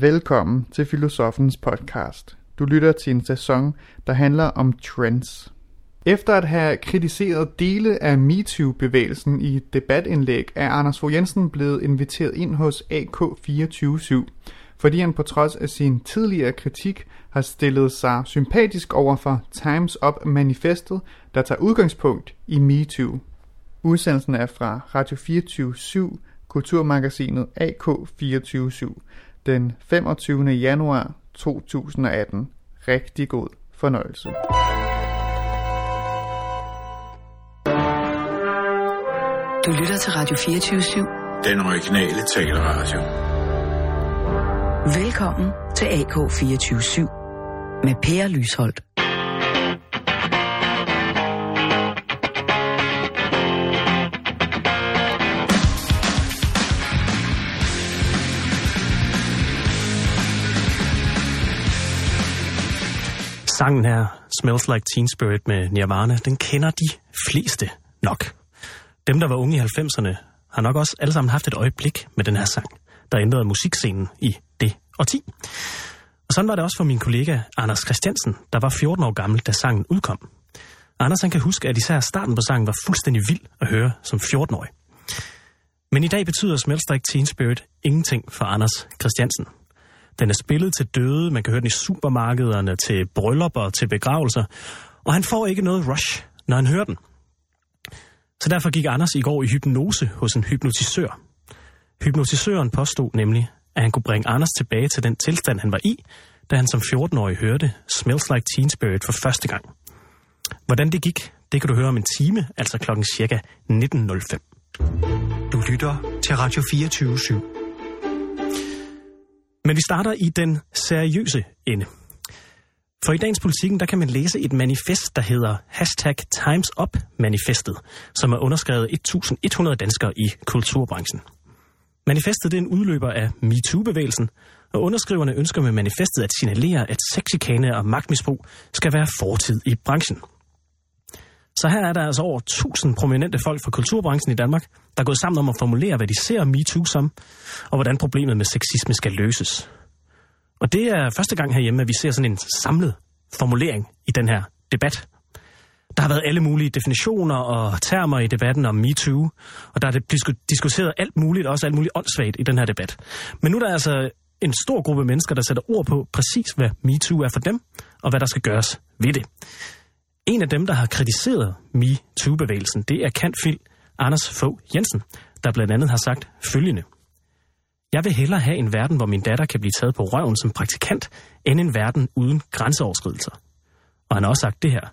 Velkommen til Filosofens podcast. Du lytter til en sæson, der handler om trends. Efter at have kritiseret dele af MeToo-bevægelsen i et debatindlæg, er Anders Fogh Jensen blevet inviteret ind hos AK247, fordi han på trods af sin tidligere kritik har stillet sig sympatisk over for Times Up-manifestet, der tager udgangspunkt i MeToo. Udsendelsen er fra Radio 24 Kulturmagasinet AK247 den 25. januar 2018. Rigtig god fornøjelse. Du lytter til Radio 24 Den originale taleradio. Velkommen til AK 24 med Per Lysholdt. Sangen her, Smells Like Teen Spirit med Nirvana, den kender de fleste nok. Dem, der var unge i 90'erne, har nok også alle sammen haft et øjeblik med den her sang, der ændrede musikscenen i det årti. Og sådan var det også for min kollega Anders Christiansen, der var 14 år gammel, da sangen udkom. Anders han kan huske, at især starten på sangen var fuldstændig vild at høre som 14-årig. Men i dag betyder Smells Like Teen Spirit ingenting for Anders Christiansen. Den er spillet til døde, man kan høre den i supermarkederne, til bryllupper, til begravelser, og han får ikke noget rush, når han hører den. Så derfor gik Anders i går i hypnose hos en hypnotisør. Hypnotisøren påstod nemlig, at han kunne bringe Anders tilbage til den tilstand, han var i, da han som 14-årig hørte Smells Like Teen Spirit for første gang. Hvordan det gik, det kan du høre om en time, altså klokken cirka 19.05. Du lytter til Radio 24 /7. Men vi starter i den seriøse ende. For i dagens politikken, der kan man læse et manifest, der hedder hashtag Times Up manifestet, som er underskrevet 1100 danskere i kulturbranchen. Manifestet det er en udløber af MeToo-bevægelsen, og underskriverne ønsker med manifestet at signalere, at sexikane og magtmisbrug skal være fortid i branchen. Så her er der altså over 1000 prominente folk fra kulturbranchen i Danmark, der er gået sammen om at formulere, hvad de ser MeToo som, og hvordan problemet med sexisme skal løses. Og det er første gang herhjemme, at vi ser sådan en samlet formulering i den her debat. Der har været alle mulige definitioner og termer i debatten om MeToo, og der er det diskuteret alt muligt, også alt muligt åndssvagt i den her debat. Men nu er der altså en stor gruppe mennesker, der sætter ord på præcis, hvad MeToo er for dem, og hvad der skal gøres ved det. En af dem, der har kritiseret MeToo-bevægelsen, det er Kantfil Anders Fogh Jensen, der blandt andet har sagt følgende. Jeg vil hellere have en verden, hvor min datter kan blive taget på røven som praktikant, end en verden uden grænseoverskridelser. Og han har også sagt det her.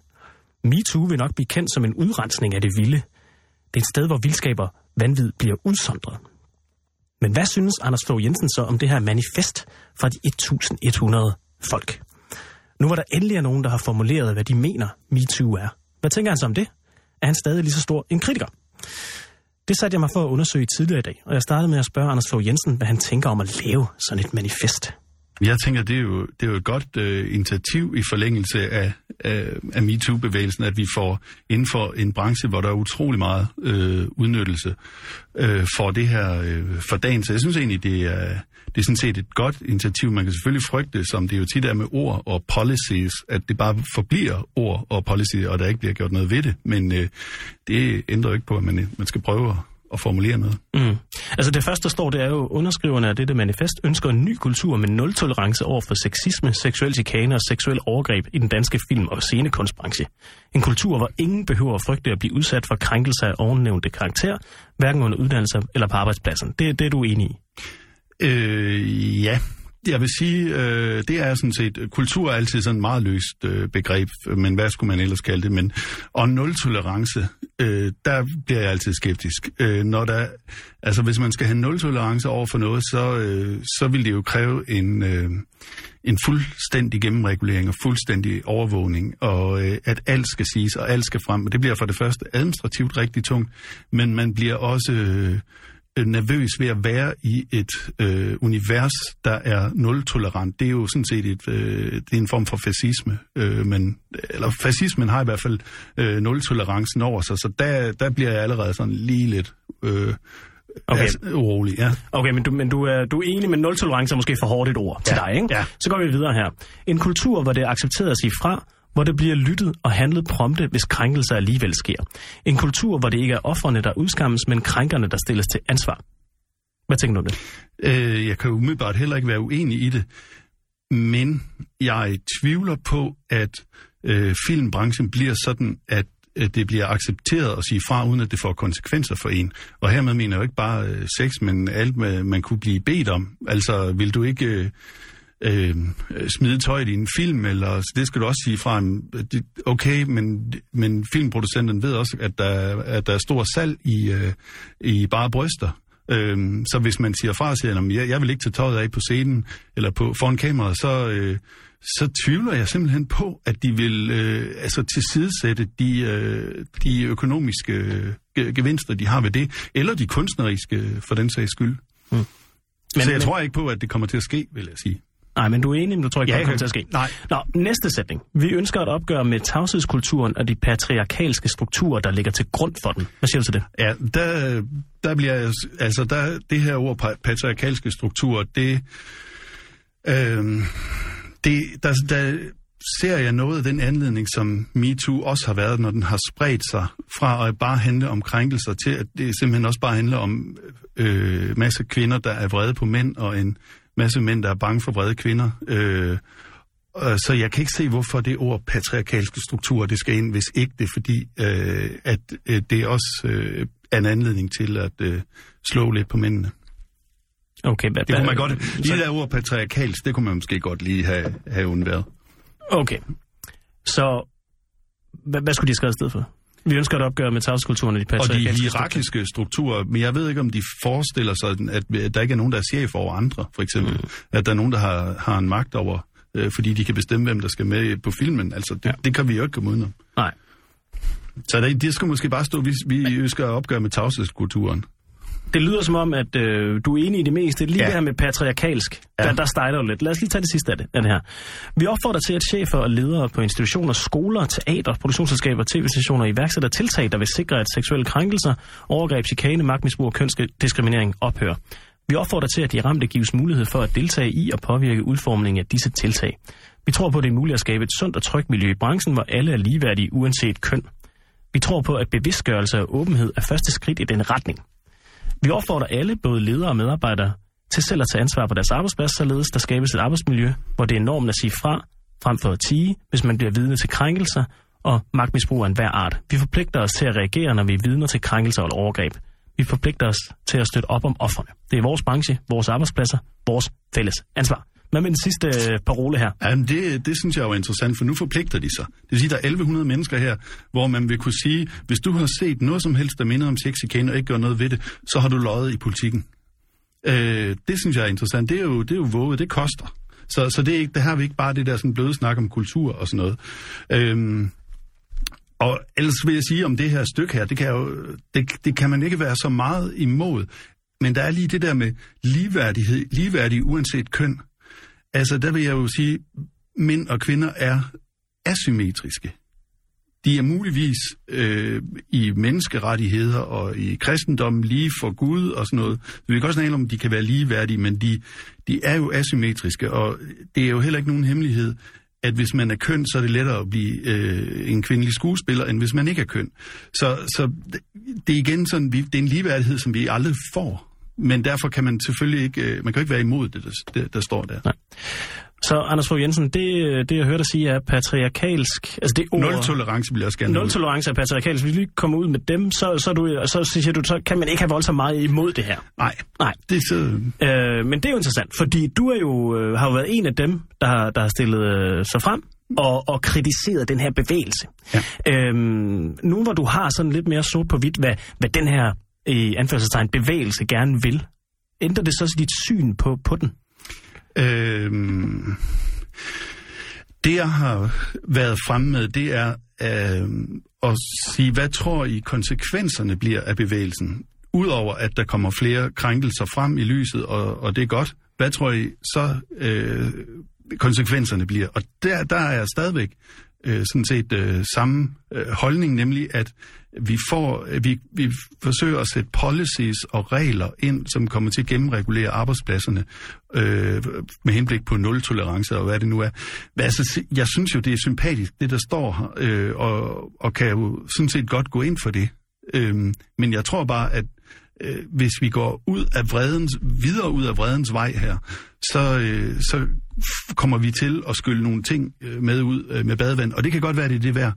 MeToo vil nok blive kendt som en udrensning af det vilde. Det er et sted, hvor vildskaber vanvid bliver udsondret. Men hvad synes Anders Fogh Jensen så om det her manifest fra de 1100 folk? Nu var der endelig nogen, der har formuleret, hvad de mener MeToo er. Hvad tænker han så om det? Er han stadig lige så stor en kritiker? Det satte jeg mig for at undersøge tidligere i dag, og jeg startede med at spørge Anders Fogh Jensen, hvad han tænker om at lave sådan et manifest. Jeg tænker, det er jo, det er jo et godt øh, initiativ i forlængelse af, af, af MeToo-bevægelsen, at vi får inden for en branche, hvor der er utrolig meget øh, udnyttelse, øh, for det her øh, for dagen. Så jeg synes egentlig, det er, det er sådan set et godt initiativ. Man kan selvfølgelig frygte, som det jo tit er med ord og policies, at det bare forbliver ord og policy, og der ikke bliver gjort noget ved det. Men øh, det ændrer jo ikke på, at man, øh, man skal prøve at at formulere noget. Mm. Altså det første, der står, det er jo, underskriverne af dette manifest ønsker en ny kultur med nul tolerance over for sexisme, seksuel chikane og seksuel overgreb i den danske film- og scenekunstbranche. En kultur, hvor ingen behøver at frygte at blive udsat for krænkelse af ovennævnte karakter, hverken under uddannelse eller på arbejdspladsen. Det, det er du enig i? Øh, ja, jeg vil sige, øh, det er sådan set, kultur er altid sådan et meget løst øh, begreb, men hvad skulle man ellers kalde det? Men, og nul-tolerance, øh, der bliver jeg altid skeptisk. Øh, når der, altså hvis man skal have nul-tolerance over for noget, så, øh, så vil det jo kræve en, øh, en fuldstændig gennemregulering og fuldstændig overvågning, og øh, at alt skal siges, og alt skal frem. Og det bliver for det første administrativt rigtig tungt, men man bliver også... Øh, nervøs ved at være i et øh, univers, der er nul-tolerant. Det er jo sådan set et, øh, det er en form for fascisme. Øh, men, eller fascismen har i hvert fald øh, nul-tolerancen over sig, så der, der bliver jeg allerede sådan lige lidt... Øh, Okay. Altså, urolig, ja. Okay, men du, men du, er, du er enig med nul-tolerance er måske for hårdt et ord til Ja, dig, ikke? ja. Så går vi videre her. En kultur, hvor det er accepteret at sige fra, hvor det bliver lyttet og handlet prompte, hvis krænkelser alligevel sker. En kultur, hvor det ikke er offerne, der udskammes, men krænkerne, der stilles til ansvar. Hvad tænker du om det? Øh, jeg kan umiddelbart heller ikke være uenig i det, men jeg tvivler på, at øh, filmbranchen bliver sådan, at det bliver accepteret at sige fra, uden at det får konsekvenser for en. Og hermed mener jeg jo ikke bare øh, sex, men alt, man kunne blive bedt om. Altså, vil du ikke... Øh, Øh, øh, smide tøjet i en film, eller det skal du også sige fra, en- okay, men, men filmproducenten ved også, at der, at der er stor salg i, øh, i bare bryster. Øhm, så hvis man siger fra og siger, at jeg, jeg vil ikke tage tøjet af på scenen, eller på, foran kameraet, så, øh, så tvivler jeg simpelthen på, at de vil øh, altså tilsidesætte de, øh, de økonomiske øh, ge- gevinster, de har ved det, eller de kunstneriske, for den sags skyld. Men, så jeg men, tror ikke på, at det kommer til at ske, vil jeg sige. Nej, men du er enig, men du tror ikke, Ja, det kommer til at ske. nej. Nå, næste sætning. Vi ønsker at opgøre med tavshedskulturen og de patriarkalske strukturer, der ligger til grund for den. Hvad siger du til det? Ja, der, der bliver altså der, det her ord pa- patriarkalske strukturer, det, øh, det der, der ser jeg noget af den anledning, som MeToo også har været, når den har spredt sig fra at bare handle om krænkelser til, at det simpelthen også bare handler om øh, masse kvinder, der er vrede på mænd, og en masse mænd, der er bange for vrede kvinder. Øh, Så jeg kan ikke se, hvorfor det ord patriarkalske strukturer, det skal ind, hvis ikke det er fordi, øh, at øh, det også øh, er en anledning til at øh, slå lidt på mændene. Okay, hvad, Det kunne man godt, lige det der ord patriarkalsk, det kunne man måske godt lige have, have undværet. Okay. Så hvad, hvad skulle de have skrevet i stedet for? Vi ønsker at opgøre med tavskulturen og de Og de patriarkalske hierarkiske strukturer, men jeg ved ikke, om de forestiller sig, at der ikke er nogen, der er chef over andre, for eksempel. Mm. At der er nogen, der har, har en magt over, øh, fordi de kan bestemme, hvem der skal med på filmen. Altså, det, Ja. ja. det kan vi jo ikke komme udenom. Nej. Så det, det skal måske bare stå, vi, vi ønsker at opgøre med tavshedskulturen. Det lyder som om, at øh, du er enig i det meste. Lige ja. Det her med patriarkalsk, ja. Der, der stejler du lidt. Lad os lige tage det sidste af det, af det her. Vi opfordrer til, at chefer og ledere på institutioner, skoler, teater, produktionsselskaber, tv-stationer iværksætter tiltag, der vil sikre, at seksuelle krænkelser, overgreb, chikane, magtmisbrug og kønsdiskriminering ophører. Vi opfordrer til, at de ramte gives mulighed for at deltage i og påvirke udformningen af disse tiltag. Vi tror på, at det er muligt at skabe et sundt og trygt miljø i branchen, hvor alle er ligeværdige uanset køn. Vi tror på, at bevidstgørelse og åbenhed er første skridt i den retning. Vi opfordrer alle, både ledere og medarbejdere, til selv at tage ansvar for deres arbejdsplads, således der skabes et arbejdsmiljø, hvor det er normen at sige fra, frem for at tige, hvis man bliver vidne til krænkelser og magtmisbrug af enhver art. Vi forpligter os til at reagere, når vi er vidner til krænkelser og overgreb. Vi forpligter os til at støtte op om offerne. Det er vores branche, vores arbejdspladser, vores fælles ansvar. Hvad med den sidste øh, parole her? Jamen, det, det synes jeg er jo interessant, for nu forpligter de sig. Det vil sige, der er 1100 mennesker her, hvor man vil kunne sige, hvis du har set noget som helst, der minder om sexikane, og ikke gør noget ved det, så har du løjet i politikken. Øh, det synes jeg er interessant. Det er jo, det er jo våget, det koster. Så, så det, er ikke, det har vi ikke bare det der sådan bløde snak om kultur og sådan noget. Øhm, og ellers vil jeg sige om det her stykke her, det kan, jo, det, det kan man ikke være så meget imod. Men der er lige det der med ligeværdighed, ligeværdig uanset køn. Altså, der vil jeg jo sige, mænd og kvinder er asymmetriske. De er muligvis øh, i menneskerettigheder og i kristendommen lige for Gud og sådan noget. Så vi kan også tale om, at de kan være ligeværdige, men de, de er jo asymmetriske, og det er jo heller ikke nogen hemmelighed, at hvis man er køn, så er det lettere at blive øh, en kvindelig skuespiller, end hvis man ikke er køn. Så, så det- er igen sådan, vi, det er en ligeværdighed, som vi aldrig får. Men derfor kan man selvfølgelig ikke, øh, man kan ikke være imod det, der, der, der står der. Så Anders Fogh Jensen, det, det jeg hørte dig sige er patriarkalsk. Altså det ord, Nul tolerance vil jeg også gerne Nul ud. tolerance er patriarkalsk. Hvis vi lige kommer ud med dem, så, så, du, så siger du, så kan man ikke have voldsomt meget imod det her. Nej, Nej. det så... Øh, men det er jo interessant, fordi du er jo, øh, har jo været en af dem, der, har- der har stillet øh, sig frem og, og kritiseret den her bevægelse. Ja. Øhm, nu hvor du har sådan lidt mere sort på hvidt, hvad, hvad den her i anførselstegn bevægelse gerne vil, ændrer det så dit syn på, på den? Øhm, det, jeg har været fremme med, det er øhm, at sige, hvad tror I konsekvenserne bliver af bevægelsen? Udover at der kommer flere krænkelser frem i lyset, og, og det er godt, hvad tror I så øh, konsekvenserne bliver? Og der, der er jeg stadigvæk øh, sådan set øh, samme øh, holdning, nemlig at vi får, øh, vi, vi forsøger at sætte policies og regler ind, som kommer til at gennemregulere arbejdspladserne øh, med henblik på nul-tolerance og hvad det nu er. Men altså, jeg synes jo, det er sympatisk, det der står her, øh, og, og kan jo sådan set godt gå ind for det. Øh, men jeg tror bare, at øh, hvis vi går ud af vredens, videre ud af vredens vej her, så, øh, så kommer vi til at skylle nogle ting øh, med ud øh, med badevand, og det kan godt være, det er det værd,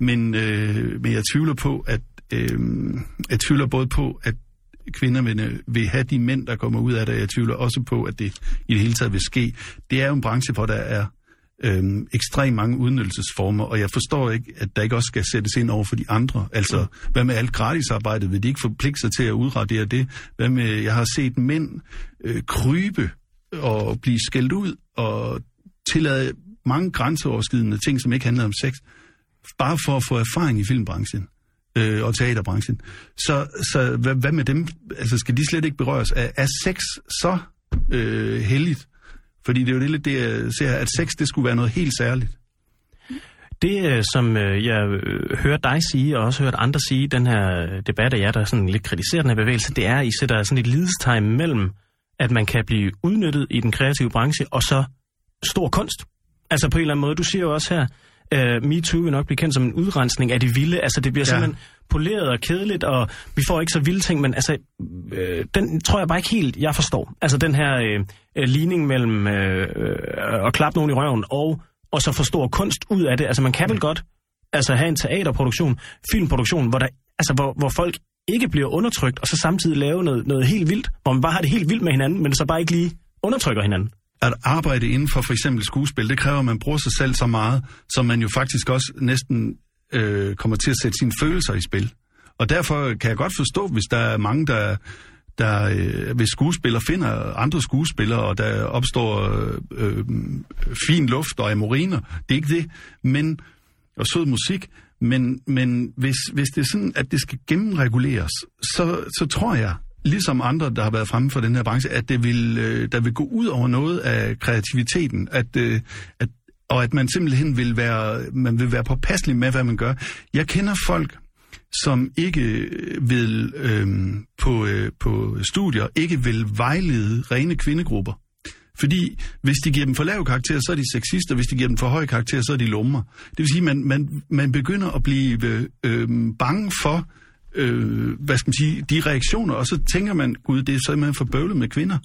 men, øh, men jeg tvivler på, at øh, jeg tvivler både på, at kvinderne vil have de mænd, der kommer ud af det. Jeg tvivler også på, at det i det hele taget vil ske. Det er jo en branche, hvor der er øhm, ekstremt mange udnyttelsesformer, og jeg forstår ikke, at der ikke også skal sættes ind over for de andre. Altså, hvad med alt gratisarbejdet? Vil de ikke forpligte sig til at udradere det? Hvad med, jeg har set mænd øh, krybe og blive skældt ud og tillade mange grænseoverskridende ting, som ikke handler om sex, bare for at få erfaring i filmbranchen øh, og teaterbranchen. Så, så hvad, hvad med dem? Altså, skal de slet ikke berøres? Er, er sex så øh, heldigt? Fordi det er jo det lidt det, jeg ser, at sex, det skulle være noget helt særligt. Det, øh, som øh, jeg øh, hører dig sige, og også hørt andre sige, den her debat af jer, der sådan lidt kritiserer den her bevægelse, det er, at I sætter sådan et lidestegn mellem, at man kan blive udnyttet i den kreative branche, og så stor kunst. Altså på en eller anden måde, du siger jo også her, uh, MeToo vil nok blive kendt som en udrensning af det vilde. Altså det bliver ja. simpelthen poleret og kedeligt, og vi får ikke så vilde ting, men altså, øh, den tror jeg bare ikke helt, jeg forstår. Altså den her øh, ligning mellem øh, øh, at klappe nogen i røven og, og så få stor kunst ud af det. Altså man kan vel godt altså, have en teaterproduktion, filmproduktion, hvor, der, altså, hvor, hvor folk ikke bliver undertrykt, og så samtidig lave noget, noget helt vildt, hvor man bare har det helt vildt med hinanden, men så bare ikke lige undertrykker hinanden at arbejde inden for for eksempel skuespil, det kræver, at man bruger sig selv så meget, som man jo faktisk også næsten øh, kommer til at sætte sine følelser i spil. Og derfor kan jeg godt forstå, hvis der er mange, der, der øh, hvis skuespillere finder andre skuespillere, og der opstår øh, øh, fin luft og amoriner. Det er ikke det, men, og sød musik. Men, men hvis, hvis det er sådan, at det skal gennemreguleres, så, så tror jeg, ligesom andre, der har været fremme for den her branche, at det vil, øh, der vil gå ud over noget af kreativiteten, at, øh, at, og at man simpelthen vil være, man vil være påpasselig med, hvad man gør. Jeg kender folk, som ikke øh, vil øhm, på, øh, på studier, ikke vil vejlede rene kvindegrupper. Fordi hvis de giver dem for lav karakter, så er de sexister. Hvis de giver dem for høj karakter, så er de lummer. Det vil sige, at man, man, man begynder at blive øh, øhm, bange for, øh, hvad skal man sige, de reaktioner, og så tænker man, gud, det er simpelthen for bøvlet med kvinder.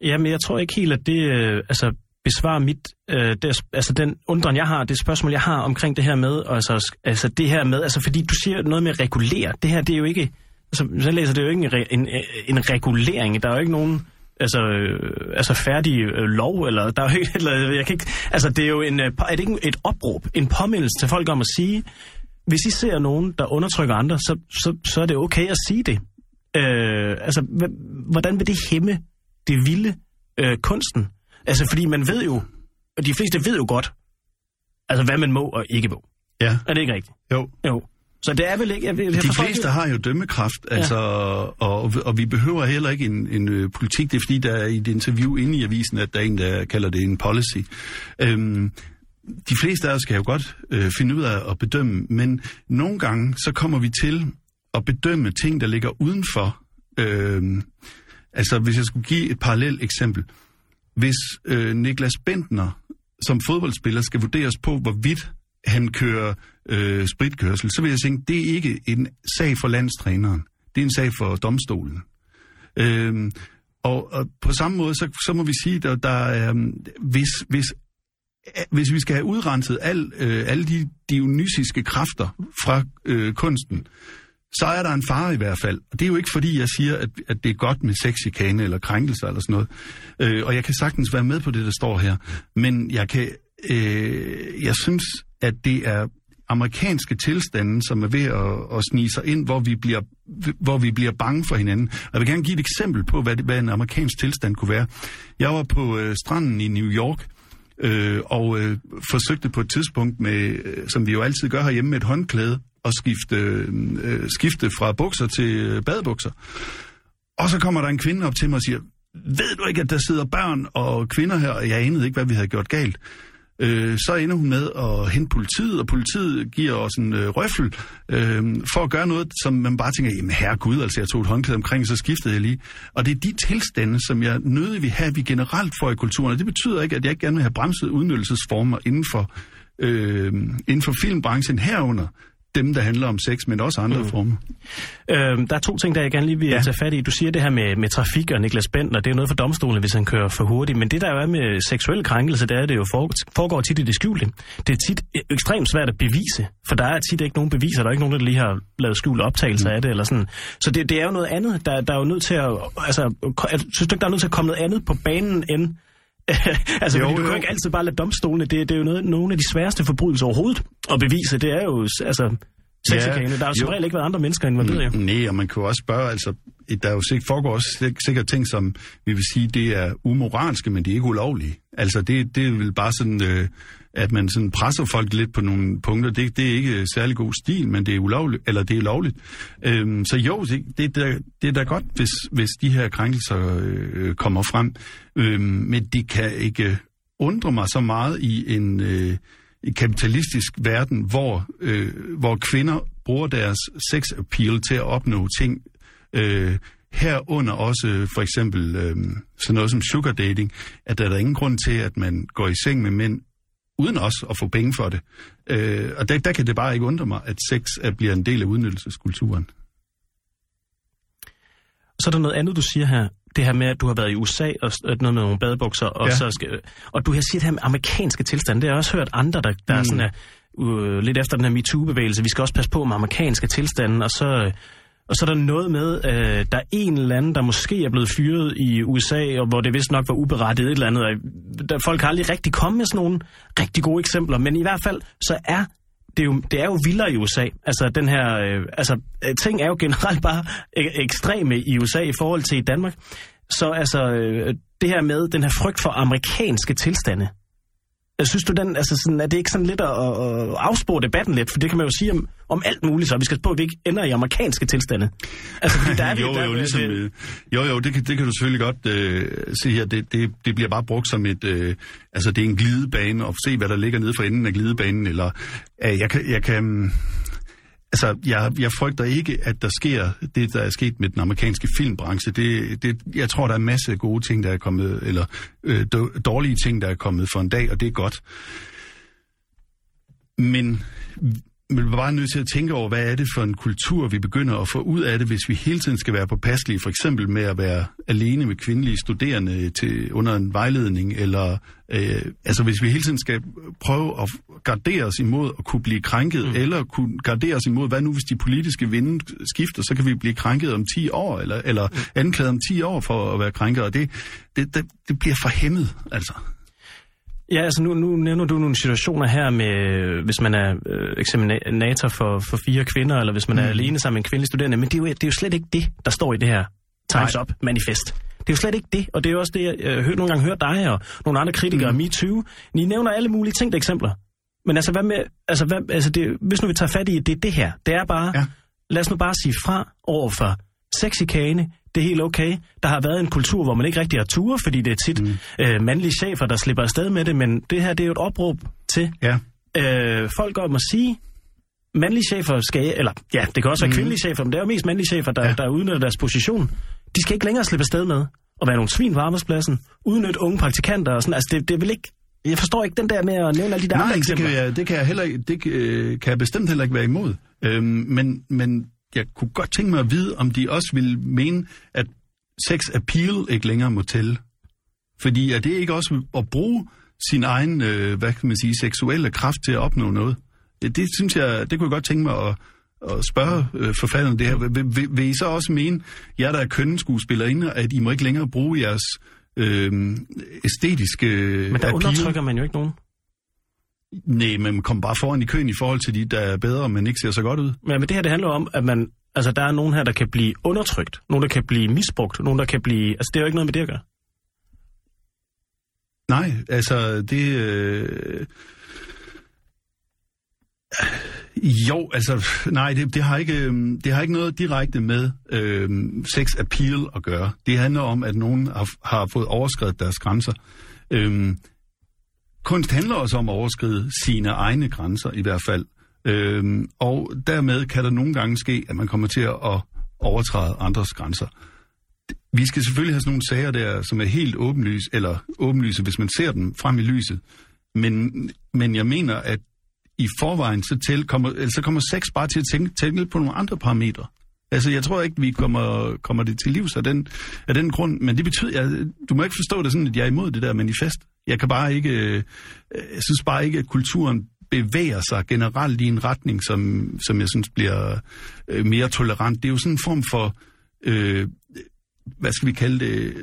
Jamen, jeg tror ikke helt, at det øh, altså, besvare mit, øh, det, altså den undren, jeg har, det spørgsmål, jeg har omkring det her med, altså, altså det her med, altså fordi du siger noget med at regulere, det her, det er jo ikke, altså, så læser det jo ikke en, en, en regulering, der er jo ikke nogen, altså, øh, altså færdig øh, lov, eller der er jo ikke, eller, jeg kan ikke, altså det er jo en, øh, er det ikke et opråb, en påmindelse til folk om at sige, hvis I ser nogen, der undertrykker andre, så, så, så er det okay at sige det. Øh, altså, hvordan vil det hæmme det vilde øh, kunsten? Altså, fordi man ved jo, og de fleste ved jo godt, altså, hvad man må og ikke må. Ja. Er det ikke rigtigt? Jo. Jo. Så det er vel ikke... Jeg, jeg de fleste har jo dømmekraft, altså, ja. og, og vi behøver heller ikke en, en uh, politik. Det er fordi, der er i et interview inde i avisen, at der er en, der kalder det en policy. Øhm, de fleste af os kan jo godt øh, finde ud af at bedømme, men nogle gange så kommer vi til at bedømme ting, der ligger udenfor. Øh, altså, hvis jeg skulle give et parallelt eksempel. Hvis øh, Niklas Bentner som fodboldspiller skal vurderes på, hvorvidt han kører øh, spritkørsel, så vil jeg tænke, det er ikke en sag for landstræneren. Det er en sag for domstolen. Øh, og, og på samme måde, så, så må vi sige, at der, der øh, hvis, hvis hvis vi skal have udrenset al, øh, alle de dionysiske kræfter fra øh, kunsten, så er der en fare i hvert fald. Og det er jo ikke fordi, jeg siger, at, at det er godt med sexikane eller krænkelser eller sådan noget. Øh, og jeg kan sagtens være med på det, der står her. Men jeg kan, øh, jeg synes, at det er amerikanske tilstande, som er ved at, at snige sig ind, hvor vi, bliver, hvor vi bliver bange for hinanden. Og jeg vil gerne give et eksempel på, hvad, det, hvad en amerikansk tilstand kunne være. Jeg var på øh, stranden i New York, øh, og øh, forsøgte på et tidspunkt, med, øh, som vi jo altid gør herhjemme, med et håndklæde, at skifte, øh, skifte fra bukser til øh, badebukser. Og så kommer der en kvinde op til mig og siger, ved du ikke, at der sidder børn og kvinder her? Og jeg anede ikke, hvad vi havde gjort galt. Øh, så ender hun med at hente politiet, og politiet giver os en øh, røffel øh, for at gøre noget, som man bare tænker, jamen herregud, altså jeg tog et håndklæde omkring, så skiftede jeg lige. Og det er de tilstande, som jeg nødig vil have, vi generelt får i kulturen. Og det betyder ikke, at jeg ikke gerne vil have bremset udnyttelsesformer inden for, øh, inden for filmbranchen herunder dem, der handler om sex, men også andre mm. former. Øhm, der er to ting, der jeg gerne lige vil ja. tage fat i. Du siger det her med, med trafik og Niklas Bentner, det er noget for domstolen, hvis han kører for hurtigt. Men det, der jo er med seksuel krænkelse, det er, det jo foregår tit i det skjulte. Det er tit ekstremt svært at bevise, for der er tit ikke nogen beviser. Der er ikke nogen, der lige har lavet skjult optagelser mm. af det. Eller sådan. Så det, det er jo noget andet. Der, der er jo nødt til at... Altså, synes du ikke, der er nødt til at komme noget andet på banen end altså, jo, du kan jo ikke altid bare lade domstolene, det, det er jo noget, nogle af de sværeste forbrydelser overhovedet at bevise. Det er jo, altså, sexikane. Ja, der har jo som regel ikke været andre mennesker involveret. Mm, nej, og man kan jo også spørge, altså, der er jo sikkert, foregår også sikkert ting, som vi vil sige, det er umoralske, men det er ikke ulovlige. Altså, det, det er vel bare sådan, øh, at man sådan presser folk lidt på nogle punkter. Det, det er ikke særlig god stil, men det er ulovligt, eller det er lovligt. Øhm, så jo, det, det, er, det er da godt, hvis, hvis de her krænkelser øh, kommer frem. Øhm, men det kan ikke undre mig så meget i en... Øh, i kapitalistisk verden, hvor, øh, hvor kvinder bruger deres sex appeal til at opnå ting, øh, herunder også for eksempel øh, sådan noget som sugar dating, at der er der ingen grund til, at man går i seng med mænd, uden også at få penge for det. Øh, og der, der kan det bare ikke undre mig, at sex er, bliver en del af udnyttelseskulturen. Så er der noget andet, du siger her. Det her med, at du har været i USA og noget med nogle badebukser. Og, ja. så skal, og du har sagt det her med amerikanske tilstande. Det har jeg også hørt andre, der, der mm. er sådan er, uh, lidt efter den her MeToo-bevægelse. Vi skal også passe på med amerikanske tilstande. Og så, og så er der noget med, at der er en eller anden, der måske er blevet fyret i USA, og hvor det vist nok var uberettiget et eller andet. Der, folk har aldrig rigtig kommet med sådan nogle rigtig gode eksempler, men i hvert fald så er det er jo, det er jo vildere i USA. Altså, den her, øh, altså, øh, ting er jo generelt bare ek- ekstreme i USA i forhold til i Danmark. Så altså, øh, det her med den her frygt for amerikanske tilstande, synes du, den, altså sådan, er det ikke sådan lidt at, at afspore debatten lidt? For det kan man jo sige om, om alt muligt, så vi skal på, at vi ikke ender i amerikanske tilstande. Altså, fordi der er jo, der, jo, ligesom, det, øh, jo, jo, det kan, det kan du selvfølgelig godt øh, se her. Det, det, det bliver bare brugt som et, øh, altså det er en glidebane, og se hvad der ligger nede for enden af glidebanen, eller øh, jeg kan, jeg kan Altså, jeg, jeg frygter ikke, at der sker det, der er sket med den amerikanske filmbranche. Det, det, jeg tror, der er masser af gode ting, der er kommet, eller øh, dårlige ting, der er kommet for en dag, og det er godt. Men vi er bare nødt til at tænke over, hvad er det for en kultur, vi begynder at få ud af det, hvis vi hele tiden skal være påpasselige, for eksempel med at være alene med kvindelige studerende til, under en vejledning, eller øh, altså hvis vi hele tiden skal prøve at gardere os imod at kunne blive krænket, mm. eller kunne gardere os imod, hvad nu hvis de politiske vinde skifter, så kan vi blive krænket om 10 år, eller, eller mm. anklaget om 10 år for at være krænket, og det, det, det, det bliver for hæmmet, altså. Ja, altså nu, nu nævner du nogle situationer her med, hvis man er øh, eksaminator for, for fire kvinder, eller hvis man mm. er alene sammen med en kvindelig studerende, men det er, jo, det er jo slet ikke det, der står i det her Times Up manifest. Det er jo slet ikke det, og det er jo også det, jeg øh, nogle gange hører dig og nogle andre kritikere, mm. MeToo. I nævner alle mulige tænkte eksempler. Men altså, hvad med, altså, hvad, altså det, hvis nu vi tager fat i, det er det her. Det er bare, ja. lad os nu bare sige fra over for sexikane, det er helt okay. Der har været en kultur, hvor man ikke rigtig har ture, fordi det er tit mm. øh, mandlige chefer, der slipper afsted med det, men det her det er jo et opråb til ja. øh, folk om at sige, mandlige chefer skal, eller ja, det kan også være mm. kvindelige chefer, men det er jo mest mandlige chefer, der, ja. der udnytter deres position. De skal ikke længere slippe afsted med at være nogle svin på arbejdspladsen, udnytte unge praktikanter og sådan. Altså, det, det vil ikke jeg forstår ikke den der med at nævne alle de der Nej, andre eksempler. Nej, det, kan det kan jeg heller det øh, kan jeg bestemt heller ikke være imod. Øhm, men, men jeg kunne godt tænke mig at vide, om de også vil mene, at sex appeal ikke længere må tælle. Fordi er det ikke også at bruge sin egen, øh, hvad kan man sige, seksuelle kraft til at opnå noget? Det, det synes jeg, det kunne jeg godt tænke mig at, at spørge øh, forfatterne det her. Vil, vil, vil I så også mene, jer der er kønnenskuespillerinder, at I må ikke længere bruge jeres øh, æstetiske Men der appeal? undertrykker man jo ikke nogen. Nej, men kom bare foran i køen i forhold til de, der er bedre, men ikke ser så godt ud. Men, men det her, det handler om, at man, altså, der er nogen her, der kan blive undertrykt. Nogen, der kan blive misbrugt. Nogen, der kan blive... Altså, det er jo ikke noget med det at gøre. Nej, altså, det... Øh... Jo, altså, nej, det, det, har ikke, øhm, det har ikke noget direkte med øh, sex appeal at gøre. Det handler om, at nogen har, har fået overskrevet deres grænser. Øh, kunst handler også om at overskride sine egne grænser i hvert fald. Øhm, og dermed kan der nogle gange ske, at man kommer til at overtræde andres grænser. Vi skal selvfølgelig have sådan nogle sager der, som er helt åbenlyse, eller åbenlyse, hvis man ser dem frem i lyset. Men, men jeg mener, at i forvejen, så, til, kommer, eller så kommer sex bare til at tænke, tænke på nogle andre parametre. Altså, jeg tror ikke, vi kommer, kommer det til livs af den, af den grund, men det betyder, at du må ikke forstå det sådan, at jeg er imod det der manifest. Jeg kan bare ikke, øh, jeg synes bare ikke, at kulturen bevæger sig generelt i en retning, som, som jeg synes bliver øh, mere tolerant. Det er jo sådan en form for, øh, hvad skal vi kalde det,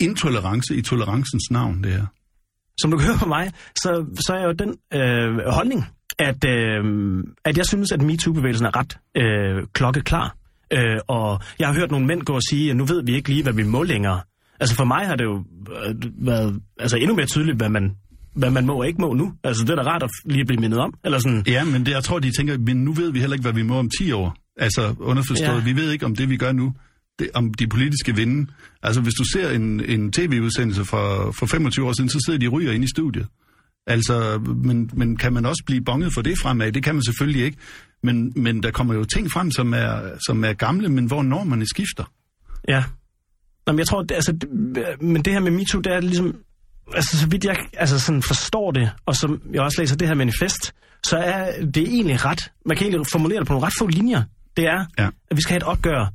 intolerance i tolerancens navn, det her. Som du kan høre på mig, så, så er jo den øh, holdning, at, øh, at jeg synes, at MeToo-bevægelsen er ret øh, klokkeklar. Øh, og jeg har hørt nogle mænd gå og sige, at nu ved vi ikke lige, hvad vi må længere. Altså for mig har det jo øh, været altså endnu mere tydeligt, hvad man, hvad man må og ikke må nu. Altså det er da rart at lige blive mindet om. Eller sådan. Ja, men det, jeg tror, de tænker, men nu ved vi heller ikke, hvad vi må om 10 år. Altså underforstået, ja. vi ved ikke, om det vi gør nu, det, om de politiske vinde. Altså hvis du ser en, en tv-udsendelse for, for 25 år siden, så sidder de ryger inde i studiet. Altså, men, men kan man også blive bonget for det fremad? Det kan man selvfølgelig ikke. Men, men der kommer jo ting frem, som er, som er gamle, men hvor normerne skifter. Ja. Jamen, jeg tror, det, altså, det, men det her med MeToo, det er ligesom, altså så vidt jeg altså, sådan forstår det, og som jeg også læser det her manifest, så er det egentlig ret, man kan egentlig formulere det på nogle ret få linjer. Det er, ja. at vi skal have et opgør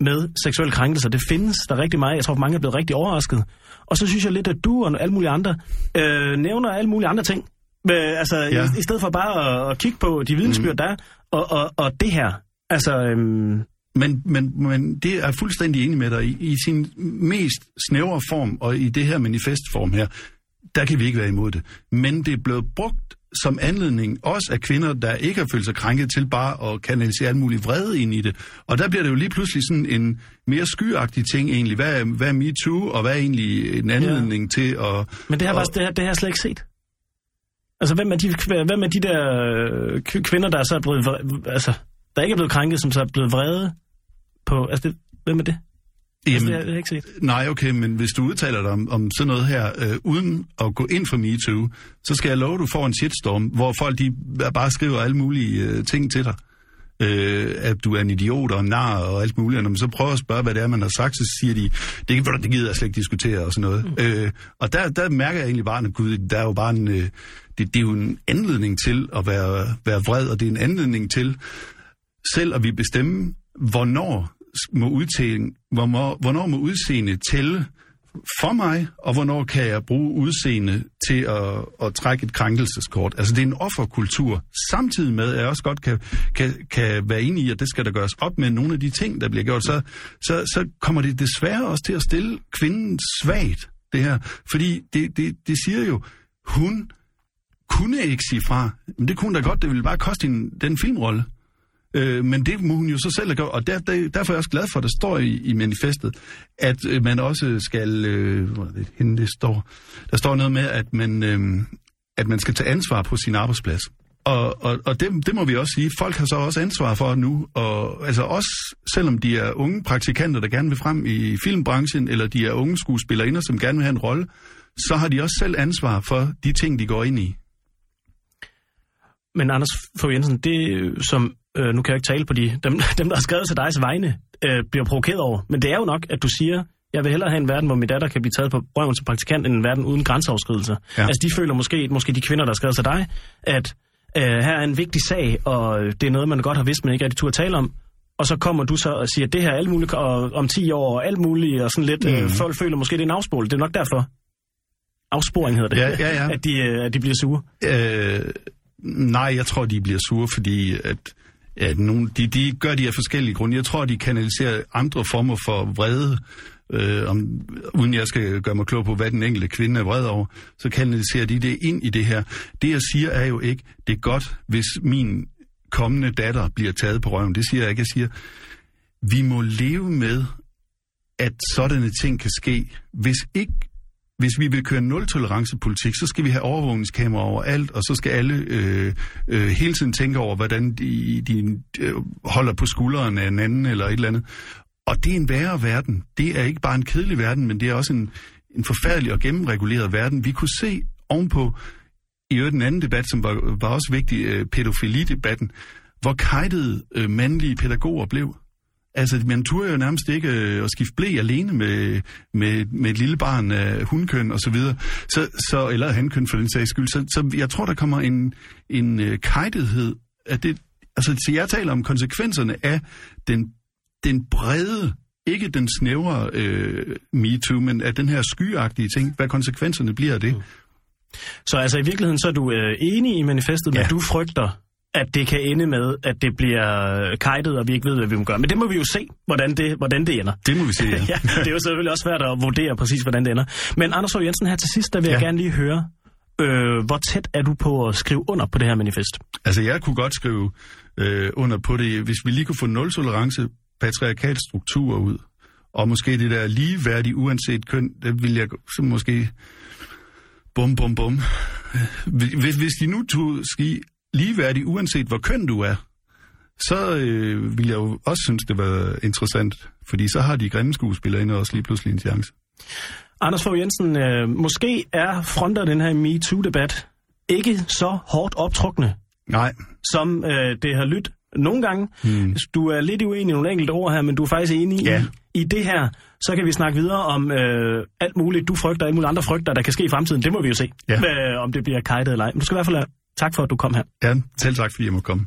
med seksuelle krænkelser. Det findes der rigtig meget. Jeg tror, mange er blevet rigtig overrasket. Og så synes jeg lidt, at du og alle mulige andre øh, nævner alle mulige andre ting. Øh, altså, ja. i, i stedet for bare at, at kigge på de vidensbyrd, mm. der er, og, og, og det her. Altså, øhm... men, men, men det er jeg fuldstændig enig med dig i. I sin mest snævre form, og i det her manifestform her, der kan vi ikke være imod det. Men det er blevet brugt som anledning også af kvinder, der ikke har følt sig krænket til bare at kanalisere alt muligt vrede ind i det. Og der bliver det jo lige pludselig sådan en mere skyagtig ting egentlig. Hvad er, hvad er MeToo, og hvad er egentlig en anledning ja. til at... Men det har, bare, det, har, det har jeg slet ikke set. Altså, hvem er de, hvem er de der øh, kvinder, der er så blevet, altså, der ikke er blevet krænket, som så er blevet vrede på, altså, det, hvem er det? Altså, Jamen, altså, det har jeg ikke set. Nej, okay, men hvis du udtaler dig om, om sådan noget her, øh, uden at gå ind for MeToo, så skal jeg love, at du får en shitstorm, hvor folk de bare skriver alle mulige øh, ting til dig. Øh, at du er en idiot og en nar og alt muligt. Og når man så prøver at spørge, hvad det er, man har sagt, så siger de, det, det gider jeg slet ikke diskutere og sådan noget. Mm. Øh, og der, der mærker jeg egentlig bare, at gud, der er jo bare en, øh, det, det er jo en anledning til at være, være vred, og det er en anledning til selv at vi bestemme, hvornår må udseende, hvornår, hvornår må udseende tælle for mig, og hvornår kan jeg bruge udseende til at, at trække et krænkelseskort. Altså det er en offerkultur, samtidig med, at jeg også godt kan, kan, kan være enig i, at det skal der gøres op med nogle af de ting, der bliver gjort. Så, så, så kommer det desværre også til at stille kvinden svagt, det her. Fordi det, det, det siger jo, hun kunne ikke sige fra. Men det kunne da godt, det ville bare koste hende den filmrolle. Øh, men det må hun jo så selv gøre, og der, der, derfor er jeg også glad for, at der står i, i manifestet, at øh, man også skal, øh, hvor er det hende, det står, der står noget med, at man, øh, at man skal tage ansvar på sin arbejdsplads. Og, og, og det, det må vi også sige. Folk har så også ansvar for nu, og altså også selvom de er unge praktikanter, der gerne vil frem i filmbranchen, eller de er unge skuespillerinder, som gerne vil have en rolle, så har de også selv ansvar for de ting, de går ind i. Men Anders Fogh Jensen, det som øh, nu kan jeg ikke tale på de, dem, dem der har skrevet til dig vegne, øh, bliver provokeret over. Men det er jo nok, at du siger, jeg vil hellere have en verden, hvor min datter kan blive taget på røven som praktikant, end en verden uden grænseoverskridelser. Ja. Altså de føler måske, måske de kvinder, der har skrevet til dig, at øh, her er en vigtig sag, og det er noget, man godt har vidst, men ikke rigtig tur at tale om. Og så kommer du så og siger, at det her er alt muligt, og om 10 år, og alt muligt, og sådan lidt, mm. øh, mhm. folk føler måske, det er en afspol. Det er nok derfor. Afsporing hedder det. Ja, ja, ja. At, de, øh, at de bliver sure. Øh, nej, jeg tror, de bliver sure, fordi at Ja, nogle, de, de gør de af forskellige grunde. Jeg tror, de kanaliserer andre former for vrede, øh, om, uden jeg skal gøre mig klog på, hvad den enkelte kvinde er vred over, så kanaliserer de det ind i det her. Det, jeg siger, er jo ikke, det er godt, hvis min kommende datter bliver taget på røven. Det siger jeg ikke. Jeg siger, vi må leve med, at sådanne ting kan ske. Hvis ikke hvis vi vil køre nul-tolerance-politik, så skal vi have overvågningskameraer overalt, og så skal alle øh, øh, hele tiden tænke over, hvordan de, de øh, holder på skulderen af en anden eller et eller andet. Og det er en værre verden. Det er ikke bare en kedelig verden, men det er også en, en forfærdelig og gennemreguleret verden. Vi kunne se ovenpå i øvrigt en anden debat, som var, var også vigtig, øh, pædofilidebatten, hvor kajtede øh, mandlige pædagoger blev. Altså, man turde jo nærmest ikke øh, at skifte blæ alene med, med, med et lille barn af hundkøn og så videre. Så, så, eller hankøn for den sags skyld. Så, så jeg tror, der kommer en, en øh, kajtethed af det. Altså, så jeg taler om konsekvenserne af den, den brede, ikke den snævre øh, MeToo, men af den her skyagtige ting. Hvad konsekvenserne bliver af det. Så altså i virkeligheden, så er du øh, enig i manifestet, ja. men du frygter, at det kan ende med, at det bliver kajtet, og vi ikke ved, hvad vi må gøre. Men det må vi jo se, hvordan det, hvordan det ender. Det må vi se, ja. ja. Det er jo selvfølgelig også svært at vurdere præcis, hvordan det ender. Men Anders Fogh Jensen her til sidst, der vil ja. jeg gerne lige høre, øh, hvor tæt er du på at skrive under på det her manifest? Altså jeg kunne godt skrive øh, under på det, hvis vi lige kunne få nul-tolerance patriarkal struktur ud, og måske det der ligeværdige uanset køn, det vil jeg så måske bum, bum, bum. Hvis, hvis de nu tog ski ligeværdig, uanset hvor køn du er, så øh, vil jeg jo også synes, det var interessant, fordi så har de grimme skuespillere også lige pludselig en chance. Anders Fogh Jensen, øh, måske er fronter den her MeToo-debat ikke så hårdt optrukne, Nej. som øh, det har lyttet nogle gange. Hmm. Du er lidt uenig i nogle enkelte ord her, men du er faktisk enig Ja. i, i det her. Så kan vi snakke videre om øh, alt muligt, du frygter, alt muligt andre frygter, der kan ske i fremtiden. Det må vi jo se, Ja. øh, om det bliver kajtet eller ej. Men du skal i hvert fald tak for, at du kom her. Ja, selv tak, fordi jeg måtte komme.